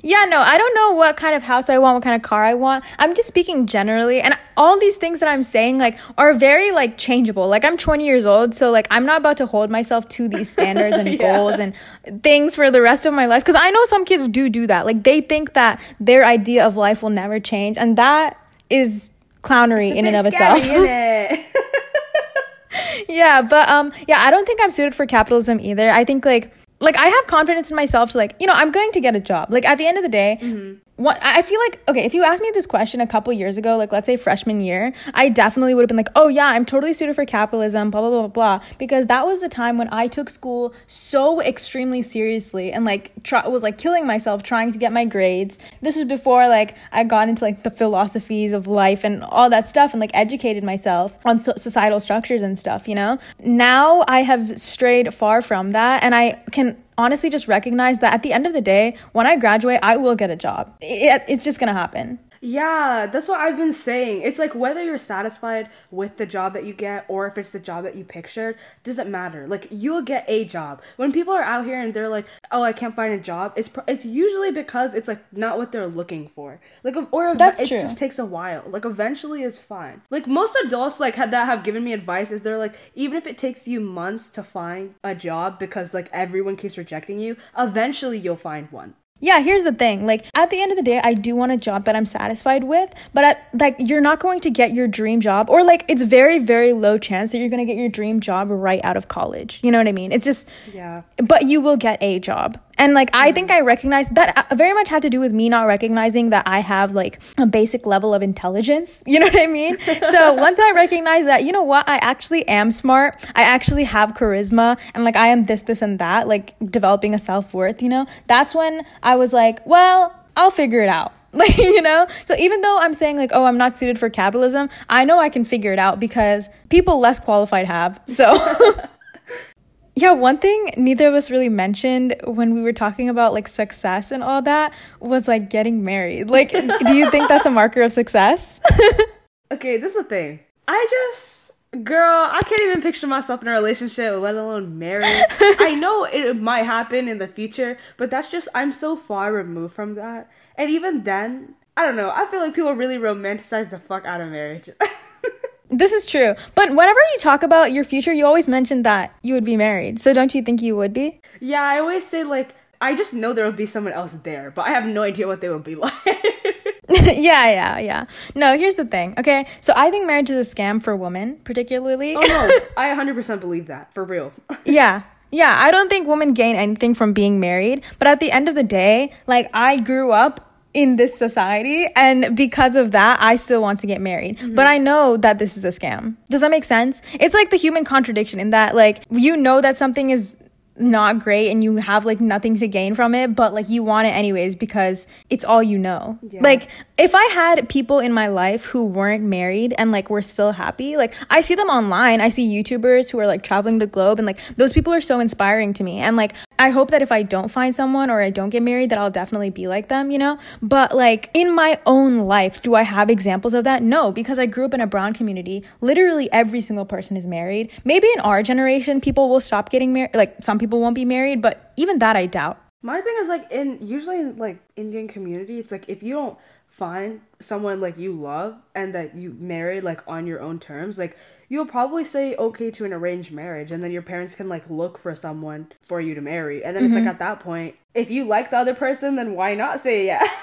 yeah, no, I don't know what kind of house I want, what kind of car I want. I'm just speaking generally. And all these things that I'm saying, like, are very, like, changeable. Like, I'm 20 years old, so, like, I'm not about to hold myself to these standards and yeah. goals and things for the rest of my life. Because I know some kids do do that. Like, they think that their idea of life will never change. And that is clownery in and of itself. Yeah, but um yeah, I don't think I'm suited for capitalism either. I think like like I have confidence in myself to like, you know, I'm going to get a job. Like at the end of the day, mm-hmm what I feel like okay, if you asked me this question a couple years ago, like let's say freshman year, I definitely would have been like, "Oh yeah, I'm totally suited for capitalism, blah blah blah blah," because that was the time when I took school so extremely seriously and like try, was like killing myself trying to get my grades. This was before like I got into like the philosophies of life and all that stuff and like educated myself on so- societal structures and stuff, you know? Now I have strayed far from that and I can honestly just recognize that at the end of the day, when I graduate, I will get a job. It, it's just gonna happen. Yeah, that's what I've been saying. It's like whether you're satisfied with the job that you get or if it's the job that you pictured, doesn't matter. Like you'll get a job. When people are out here and they're like, "Oh, I can't find a job," it's pr- it's usually because it's like not what they're looking for. Like or That's it true. just takes a while. Like eventually it's fine. Like most adults like had that have given me advice is they're like even if it takes you months to find a job because like everyone keeps rejecting you, eventually you'll find one. Yeah, here's the thing. Like at the end of the day, I do want a job that I'm satisfied with, but at, like you're not going to get your dream job or like it's very very low chance that you're going to get your dream job right out of college. You know what I mean? It's just Yeah. but you will get a job. And like I think I recognize that uh, very much had to do with me not recognizing that I have like a basic level of intelligence. You know what I mean? so once I recognize that, you know what, I actually am smart. I actually have charisma and like I am this this and that, like developing a self-worth, you know? That's when I was like, well, I'll figure it out. Like, you know? So even though I'm saying like, oh, I'm not suited for capitalism, I know I can figure it out because people less qualified have. So Yeah, one thing neither of us really mentioned when we were talking about like success and all that was like getting married. Like, do you think that's a marker of success? Okay, this is the thing. I just, girl, I can't even picture myself in a relationship, let alone married. I know it might happen in the future, but that's just, I'm so far removed from that. And even then, I don't know, I feel like people really romanticize the fuck out of marriage. this is true. But whenever you talk about your future, you always mention that you would be married. So don't you think you would be? yeah, I always say, like, I just know there will be someone else there, but I have no idea what they would be like. yeah, yeah, yeah. No, here's the thing. Okay, so I think marriage is a scam for women, particularly. oh no, I 100% believe that, for real. Yeah. Yeah, I don't think women gain anything from being married, but at the end of the day, like I grew up in this society and because of that, I still want to get married. Mm-hmm. But I know that this is a scam. Does that make sense? It's like the human contradiction in that like you know that something is not great and you have like nothing to gain from it, but like you want it anyways because it's all you know. Yeah. Like if I had people in my life who weren't married and like were still happy, like I see them online. I see YouTubers who are like traveling the globe and like those people are so inspiring to me. And like I hope that if I don't find someone or I don't get married that I'll definitely be like them, you know? But like in my own life, do I have examples of that? No, because I grew up in a brown community. Literally every single person is married. Maybe in our generation people will stop getting married, like some people won't be married, but even that I doubt. My thing is like in usually in like Indian community, it's like if you don't find someone like you love and that you marry like on your own terms, like you'll probably say okay to an arranged marriage and then your parents can like look for someone for you to marry. And then it's like mm-hmm. at that point, if you like the other person, then why not say yeah?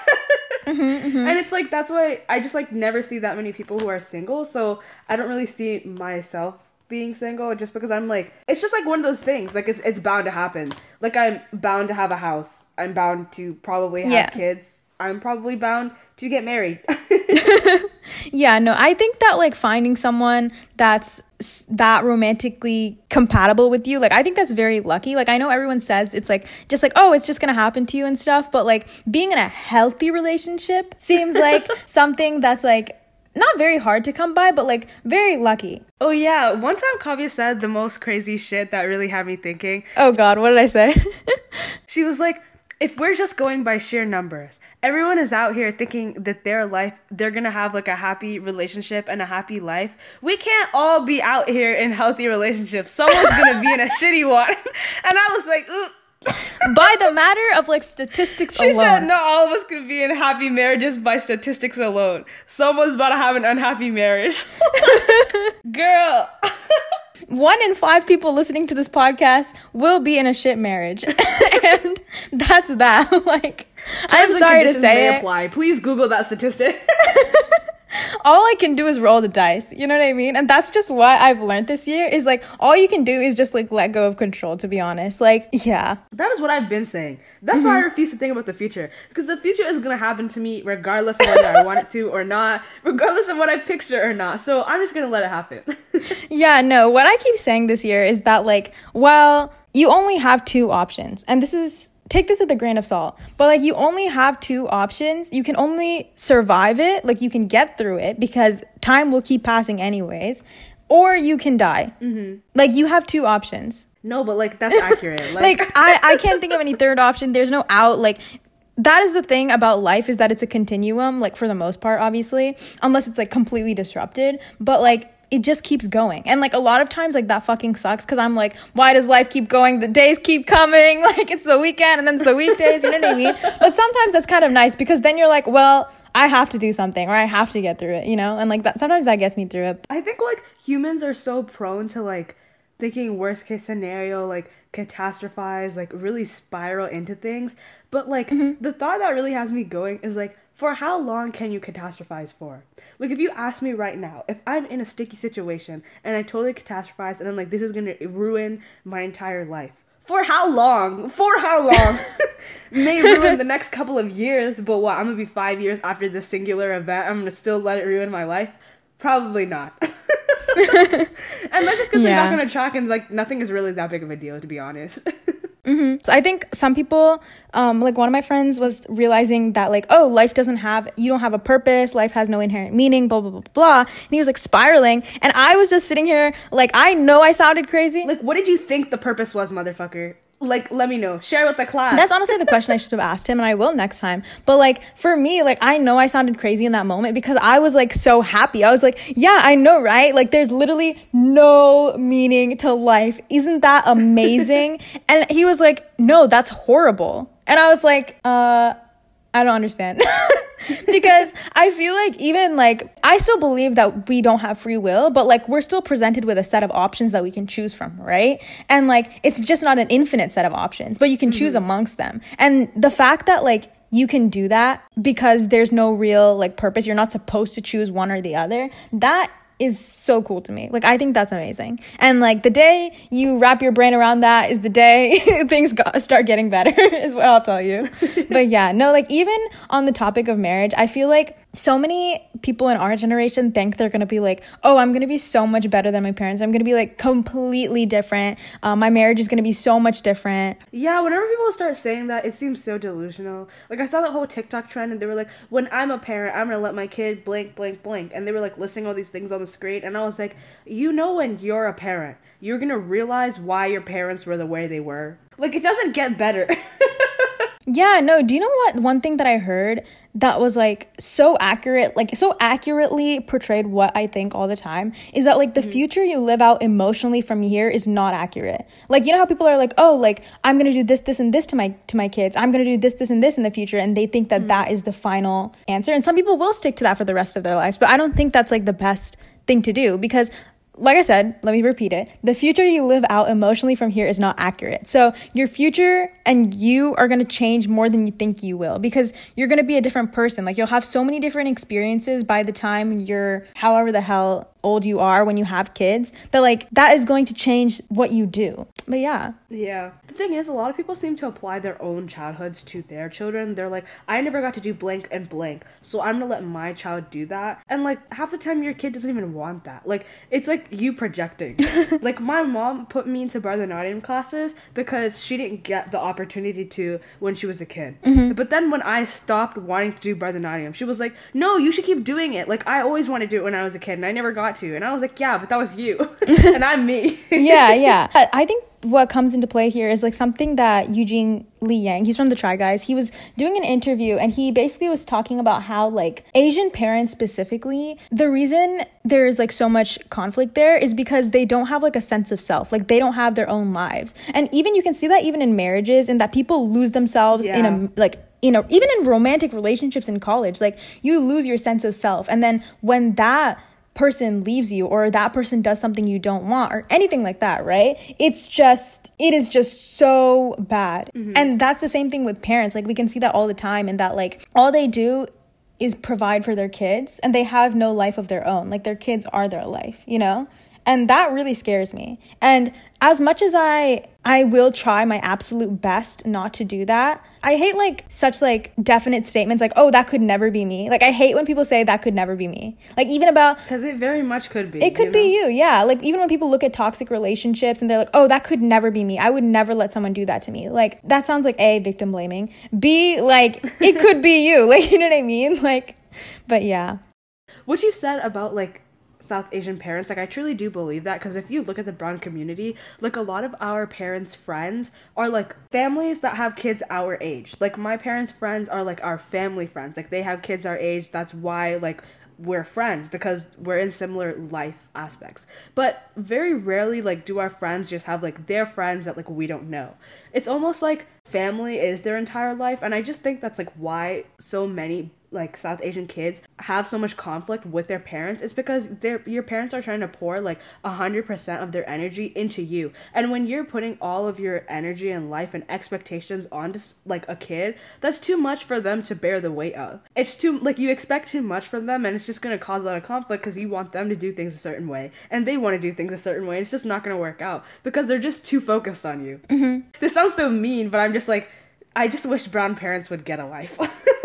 Mm-hmm, mm-hmm. And it's like that's why I just like never see that many people who are single, so I don't really see myself being single just because I'm like it's just like one of those things like it's it's bound to happen. Like I'm bound to have a house. I'm bound to probably have Yeah. kids. I'm probably bound to get married. Yeah, no, I think that like finding someone that's that romantically compatible with you, like I think that's very lucky. Like I know everyone says it's like just like oh, it's just going to happen to you and stuff, but like being in a healthy relationship seems like something that's like not very hard to come by, but like very lucky. oh yeah, one time Kavya said the most crazy shit that really had me thinking. Oh god, what did I say? She was like, if we're just going by sheer numbers, everyone is out here thinking that their life, they're gonna have like a happy relationship and a happy life. We can't all be out here in healthy relationships. Someone's gonna be in a shitty one. And I was like, ooh. by the matter of like statistics She alone. said, not all of us can be in happy marriages by statistics alone. Someone's about to have an unhappy marriage. Girl. One in five people listening to this podcast will be in a shit marriage. and that's that. like, I'm sorry to say it. apply. Please Google that statistic. All I can do is roll the dice. You know what I mean? And that's just what I've learned this year is like, all you can do is just like let go of control, to be honest. Like, yeah. That is what I've been saying. That's why I mm-hmm. refuse to think about the future. Because the future is gonna happen to me regardless of whether I want it to or not, regardless of what I picture or not. So I'm just gonna let it happen. Yeah, no, what I keep saying this year is that, like, well, you only have two options. And this is, take this with a grain of salt, but like, you only have two options. You can only survive it, like, you can get through it because time will keep passing anyways, or you can die. Mm-hmm. Like, you have two options. No, but like that's accurate. like I, I can't think of any third option. There's no out. Like that is the thing about life is that it's a continuum. Like for the most part, obviously, unless it's like completely disrupted. But like it just keeps going. And like a lot of times like that fucking sucks cuz I'm like why does life keep going? The days keep coming. Like it's the weekend and then it's the weekdays, you know what I mean? But sometimes that's kind of nice because then you're like, well, I have to do something or I have to get through it, you know? And like that sometimes that gets me through it. I think like humans are so prone to like thinking worst case scenario, like catastrophize, like really spiral into things. But like mm-hmm. the thought that really has me going is like for how long can you catastrophize for? Like if you ask me right now, if I'm in a sticky situation and I totally catastrophize and I'm like this is going to ruin my entire life. For how long? For how long? May ruin the next couple of years, but what? I'm going to be 5 years after this singular event. I'm going to still let it ruin my life? Probably not. and that's just because yeah. we're back on a track and like nothing is really that big of a deal to be honest. Mm-hmm. So I think some people, um, like one of my friends was realizing that like, oh, life doesn't have, you don't have a purpose, life has no inherent meaning, blah blah blah blah. And he was like spiraling, and I was just sitting here like, I know I sounded crazy. Like, what did you think the purpose was, motherfucker? Like let me know. Share with the class. That's honestly the question i should have asked him and i will next time. But like for me like i know i sounded crazy in that moment because i was like so happy. I was like yeah i know right? Like there's literally no meaning to life. Isn't that amazing? And he was like no that's horrible. And i was like uh i don't understand because I feel like even like I still believe that we don't have free will, but like we're still presented with a set of options that we can choose from, right? And like it's just not an infinite set of options, but you can mm-hmm. choose amongst them. And the fact that like you can do that because there's no real like purpose, you're not supposed to choose one or the other. That is so cool to me. Like I think that's amazing. And like the day you wrap your brain around that is the day things got, start getting better is what I'll tell you. but yeah, no like even on the topic of marriage, I feel like so many people in our generation think they're gonna be like, oh, I'm gonna be so much better than my parents. I'm gonna be like completely different. Um, my marriage is gonna be so much different. Yeah, whenever people start saying that, it seems so delusional. Like I saw that whole TikTok trend, and they were like, when I'm a parent, I'm gonna let my kid blank, blank, blank, and they were like listing all these things on the screen, and I was like, you know, when you're a parent, you're gonna realize why your parents were the way they were. Like it doesn't get better. Yeah, no, do you know what? One thing that I heard that was like so accurate, like so accurately portrayed what I think all the time is that like the mm-hmm. future you live out emotionally from here is not accurate. Like you know how people are like, "Oh, like I'm going to do this this and this to my to my kids. I'm going to do this this and this in the future." And they think that, mm-hmm. that is the final answer. And some people will stick to that for the rest of their lives, but I don't think that's like the best thing to do because like I said, let me repeat it. The future you live out emotionally from here is not accurate. So, your future and you are going to change more than you think you will because you're going to be a different person. Like, you'll have so many different experiences by the time you're however the hell old you are when you have kids that like that is going to change what you do but yeah yeah the thing is a lot of people seem to apply their own childhoods to their children they're like i never got to do blank and blank so i'm gonna let my child do that and like half the time your kid doesn't even want that like it's like you projecting like my mom put me into Bharatanatyam classes because she didn't get the opportunity to when she was a kid mm-hmm. but then when i stopped wanting to do Bharatanatyam she was like no you should keep doing it like i always wanted to do it when i was a kid and i never got to. And I was like, yeah, but that was you. and I'm me. yeah, yeah. I think what comes into play here is like something that Eugene Lee Yang, he's from the Try Guys, he was doing an interview and he basically was talking about how like Asian parents specifically, the reason there's like so much conflict there is because they don't have like a sense of self. Like they don't have their own lives. And even you can see that even in marriages and that people lose themselves yeah. in a like you know, even in romantic relationships in college, like you lose your sense of self. And then when that person leaves you or that person does something you don't want or anything like that, right? It's just, it is just so bad. Mm-hmm. And that's the same thing with parents. Like we can see that all the time and that like all they do is provide for their kids and they have no life of their own. Like their kids are their life, you know? And that really scares me. And as much as I I will try my absolute best not to do that. I hate like such like definite statements like oh that could never be me. Like I hate when people say that could never be me. Like even about cuz it very much could be. It could you be you. Yeah. Like even when people look at toxic relationships and they're like oh that could never be me. I would never let someone do that to me. Like that sounds like A victim blaming. B like it could be you. Like you know what I mean? Like but yeah. What you said about like South Asian parents. Like I truly do believe that because if you look at the brown community, like a lot of our parents' friends are like families that have kids our age. Like my parents' friends are like our family friends. Like they have kids our age. That's why like we're friends because we're in similar life aspects. But very rarely like do our friends just have like their friends that like we don't know. It's almost like family is their entire life and I just think that's like why so many like South Asian kids have so much conflict with their parents is because their your parents are trying to pour like a hundred percent of their energy into you, and when you're putting all of your energy and life and expectations onto like a kid, that's too much for them to bear the weight of. It's too like you expect too much from them, and it's just gonna cause a lot of conflict because you want them to do things a certain way, and they want to do things a certain way. And it's just not gonna work out because they're just too focused on you. Mm-hmm. This sounds so mean, but I'm just like. I just wish brown parents would get a life.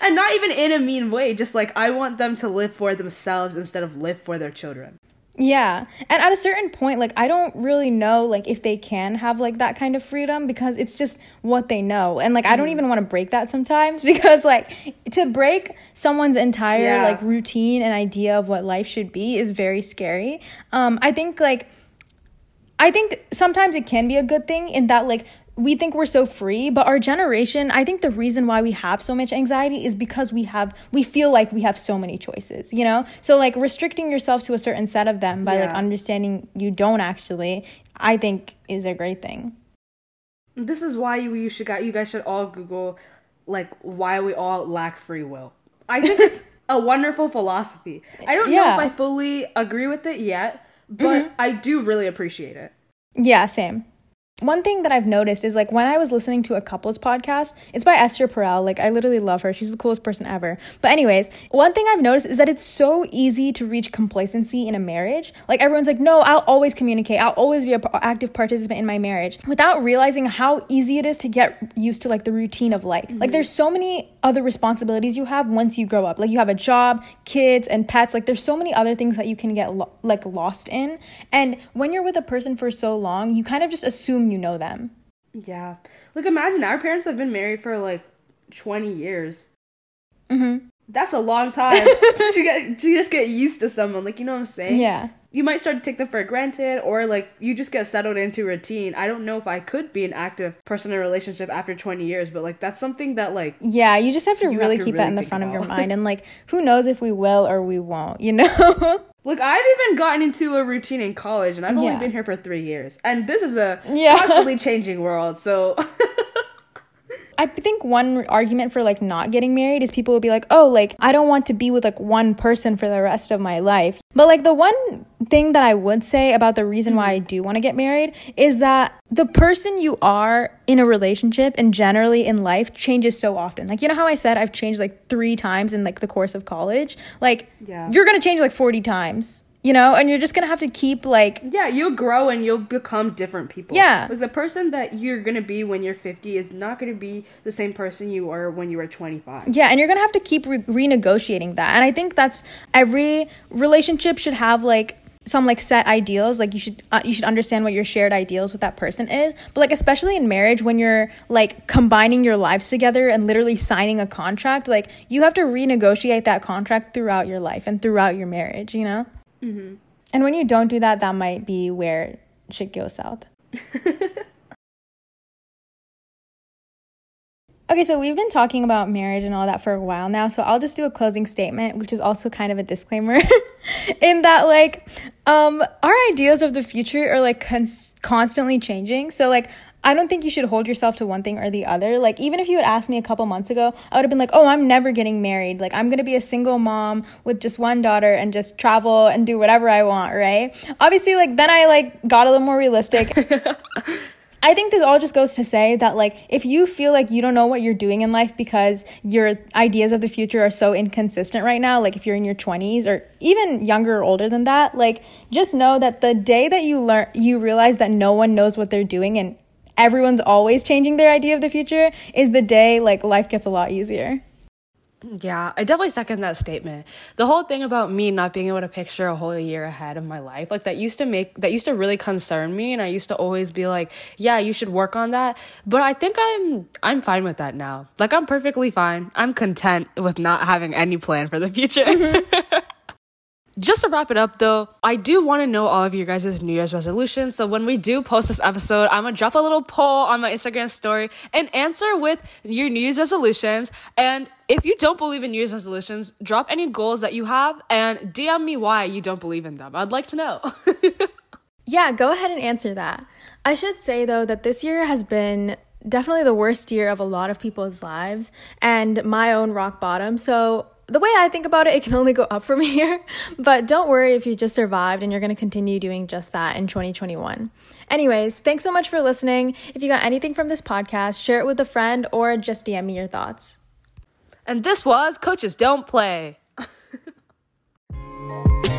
and not even in a mean way, just like I want them to live for themselves instead of live for their children. Yeah. And at a certain point like I don't really know like if they can have like that kind of freedom because it's just what they know. And like I don't mm. even want to break that sometimes because like to break someone's entire yeah. like routine and idea of what life should be is very scary. Um I think like I think sometimes it can be a good thing in that like we think we're so free but our generation i think the reason why we have so much anxiety is because we have we feel like we have so many choices you know so like restricting yourself to a certain set of them by yeah. like understanding you don't actually i think is a great thing this is why you, you should got you guys should all google like why we all lack free will i think it's a wonderful philosophy i don't yeah. know if i fully agree with it yet but mm-hmm. i do really appreciate it yeah same one thing that I've noticed is like when I was listening to a couples podcast, it's by Esther Perel. Like I literally love her. She's the coolest person ever. But anyways, one thing I've noticed is that it's so easy to reach complacency in a marriage. Like everyone's like, "No, I'll always communicate. I'll always be an active participant in my marriage." Without realizing how easy it is to get used to like the routine of life. Mm-hmm. Like there's so many other responsibilities you have once you grow up. Like you have a job, kids, and pets. Like there's so many other things that you can get lo- like lost in. And when you're with a person for so long, you kind of just assume you know them. Yeah. Like imagine our parents have been married for like 20 years. Mhm. That's a long time to get to just get used to someone. Like, you know what I'm saying? Yeah. You might start to take them for granted or like you just get settled into routine. I don't know if I could be an active person in a relationship after 20 years, but like that's something that like Yeah, you just have to really have to keep really that in the front about. of your mind and like who knows if we will or we won't, you know? Look, I've even gotten into a routine in college, and I've only yeah. been here for three years, and this is a yeah. constantly changing world. So. I think one argument for like not getting married is people will be like, "Oh, like I don't want to be with like one person for the rest of my life." But like the one thing that I would say about the reason why I mm-hmm. do want to get married is that the person you are in a relationship and generally in life changes so often. Like you know how I said I've changed like 3 times in like the course of college? Like yeah. you're going to change like 40 times you know and you're just gonna have to keep like yeah you'll grow and you'll become different people. Yeah. Like the person that you're gonna be when you're 50 is not gonna be the same person you were when you were 25 yeah and you're gonna have to keep re- renegotiating that and i think that's every relationship should have like some like set ideals like you should uh, you should understand what your shared ideals with that person is but like especially in marriage when you're like combining your lives together and literally signing a contract like you have to renegotiate that contract throughout your life and throughout your marriage you know Mm-hmm. And when you don't do that, that might be where shit goes south. okay, so we've been talking about marriage and all that for a while now, so I'll just do a closing statement, which is also kind of a disclaimer, in that like um our ideas of the future are like cons- constantly changing. So like I don't think you should hold yourself to one thing or the other. Like, even if you had asked me a couple months ago, I would have been like, oh, I'm never getting married. Like, I'm gonna be a single mom with just one daughter and just travel and do whatever I want, right? Obviously, like, then I like got a little more realistic. I think this all just goes to say that, like, if you feel like you don't know what you're doing in life because your ideas of the future are so inconsistent right now, like if you're in your 20s or even younger or older than that, like, just know that the day that you learn, you realize that no one knows what they're doing and everyone's always changing their idea of the future is the day like life gets a lot easier. Yeah, I definitely second that statement. The whole thing about me not being able to picture a whole year ahead of my life, like that used to make that used to really concern me and I used to always be like, yeah, you should work on that. But I think I'm I'm fine with that now. Like I'm perfectly fine. I'm content with not having any plan for the future. Mm-hmm. just to wrap it up though, I do want to know all of you guys' New Year's resolutions. So when we do post this episode, I'm gonna drop a little poll on my Instagram story and answer with your New Year's resolutions. And if you don't believe in New Year's resolutions, drop any goals that you have and DM me why you don't believe in them. I'd like to know. yeah, go ahead and answer that. I should say though that this year has been definitely the worst year of a lot of people's lives and my own rock bottom. So the way I think about it, it can only go up from here. But don't worry if you just survived and you're going to continue doing just that in 2021. Anyways, thanks so much for listening. If you got anything from this podcast, share it with a friend or just DM me your thoughts. And this was Coaches Don't Play.